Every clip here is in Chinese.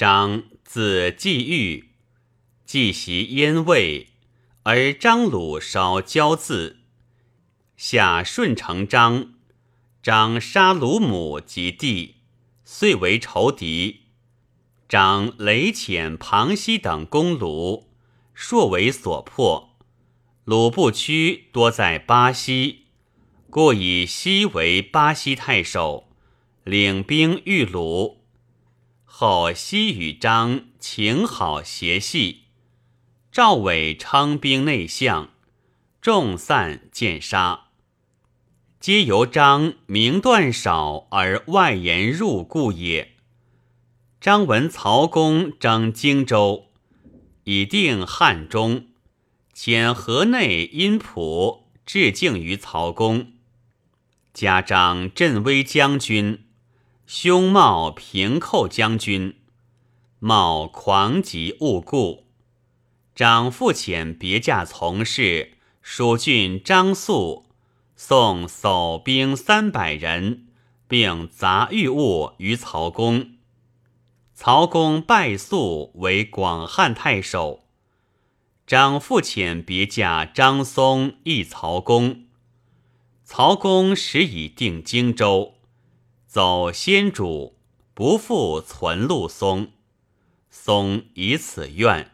张字季玉，既袭燕魏，而张鲁少交字，下顺承张。张杀鲁母及弟，遂为仇敌。张雷遣庞熙等攻鲁，硕为所破。鲁不屈，多在巴西，故以西为巴西太守，领兵御鲁。后西与张情好协系，赵伟称兵内相，众散见杀。皆由张名断少而外言入故也。张闻曹公征荆州，以定汉中，遣河内阴仆致敬于曹公。加张镇威将军，兄茂平寇将军。茂狂疾误故，长父遣别驾从事，蜀郡张肃。送守兵三百人，并杂御物于曹公。曹公拜肃为广汉太守。张父遣别驾张松诣曹公。曹公时已定荆州，走先主，不复存陆松。松以此怨，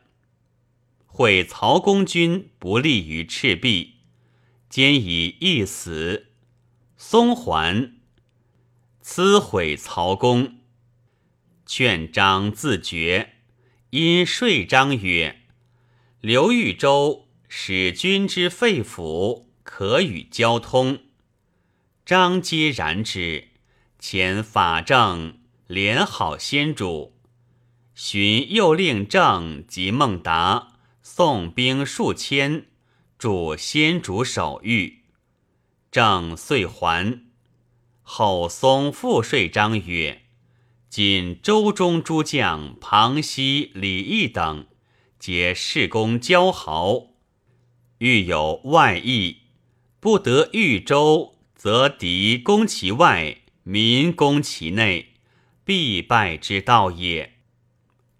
会曹公军不利于赤壁。兼以一死，松还，辞毁曹公，劝张自绝。因说张曰：“刘豫州使君之肺腑，可与交通。”张皆然之。遣法正连好先主，寻又令郑及孟达送兵数千。助先主守御，正遂还。后松复说张曰：“今周中诸将庞熙、李毅等，皆事功骄豪，欲有外意，不得豫州，则敌攻其外，民攻其内，必败之道也。”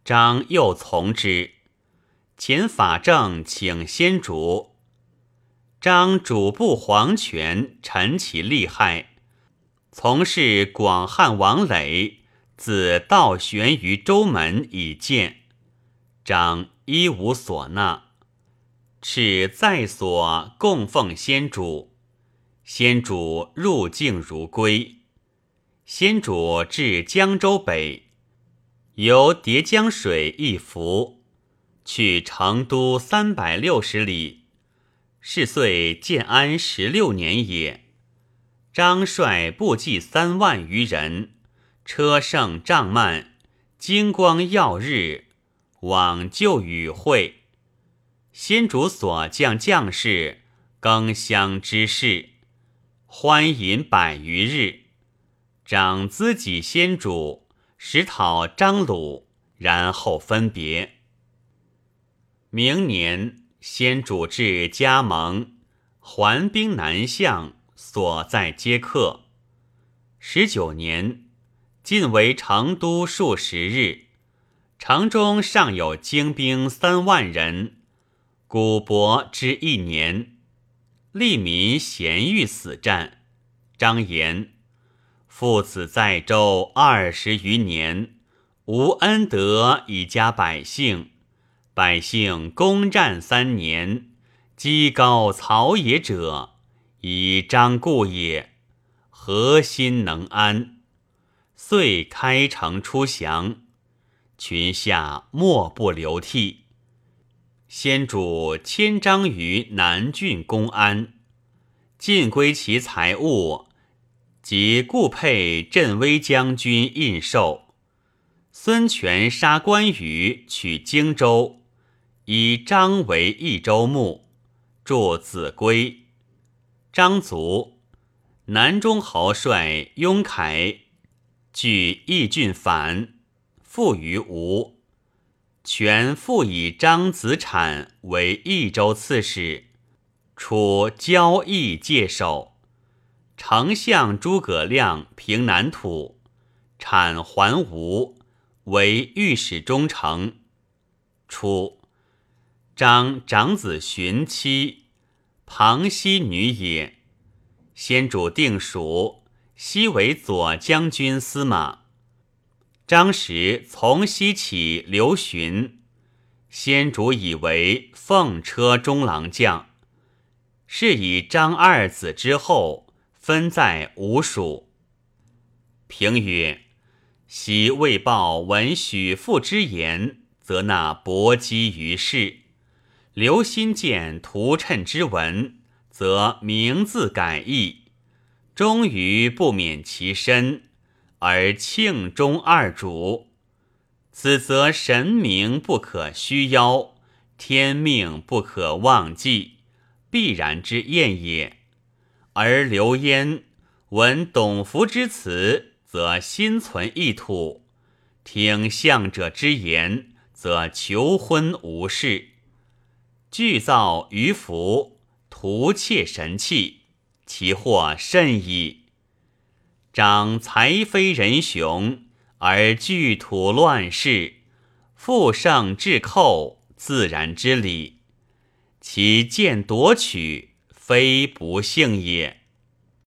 张又从之。遣法正请先主。张主簿黄权陈其利害，从事广汉王累，自道悬于州门以见。张一无所纳，敕在所供奉先主。先主入境如归。先主至江州北，由叠江水一浮，去成都三百六十里。是岁建安十六年也。张率部骑三万余人，车胜帐慢，金光耀日，往就与会。先主所将将士，更相之事，欢饮百余日。长资己先主，使讨张鲁，然后分别。明年。先主至加盟，还兵南向，所在皆克。十九年，晋为成都数十日，城中尚有精兵三万人。古伯之一年，利民咸欲死战。张言：父子在周二十余年，无恩德以家百姓。百姓攻战三年，积高草野者，以张故也。何心能安？遂开城出降，群下莫不流涕。先主迁张于南郡公安，尽归其财物，即故配镇威将军印绶。孙权杀关羽，取荆州。以张为益州牧，助子规。张卒，南中豪帅雍凯据益郡反，复于吴。权复以张子产为益州刺史，处交易界守。丞相诸葛亮平南土，产还吴，为御史中丞。初，张长子寻妻，庞熙女也。先主定蜀，西为左将军司马。张时从西起，刘询。先主以为奉车中郎将，是以张二子之后分在吴蜀。评曰：昔未报闻许父之言，则纳薄讥于世；留心见图谶之文，则名字改易，终于不免其身，而庆中二主。此则神明不可虚邀，天命不可忘记，必然之验也。而刘焉闻董福之词，则心存意土；听相者之言，则求婚无事。具造于福，图窃神器，其祸甚矣。长才非人雄。而聚土乱世，复胜至寇，自然之理。其见夺取，非不幸也。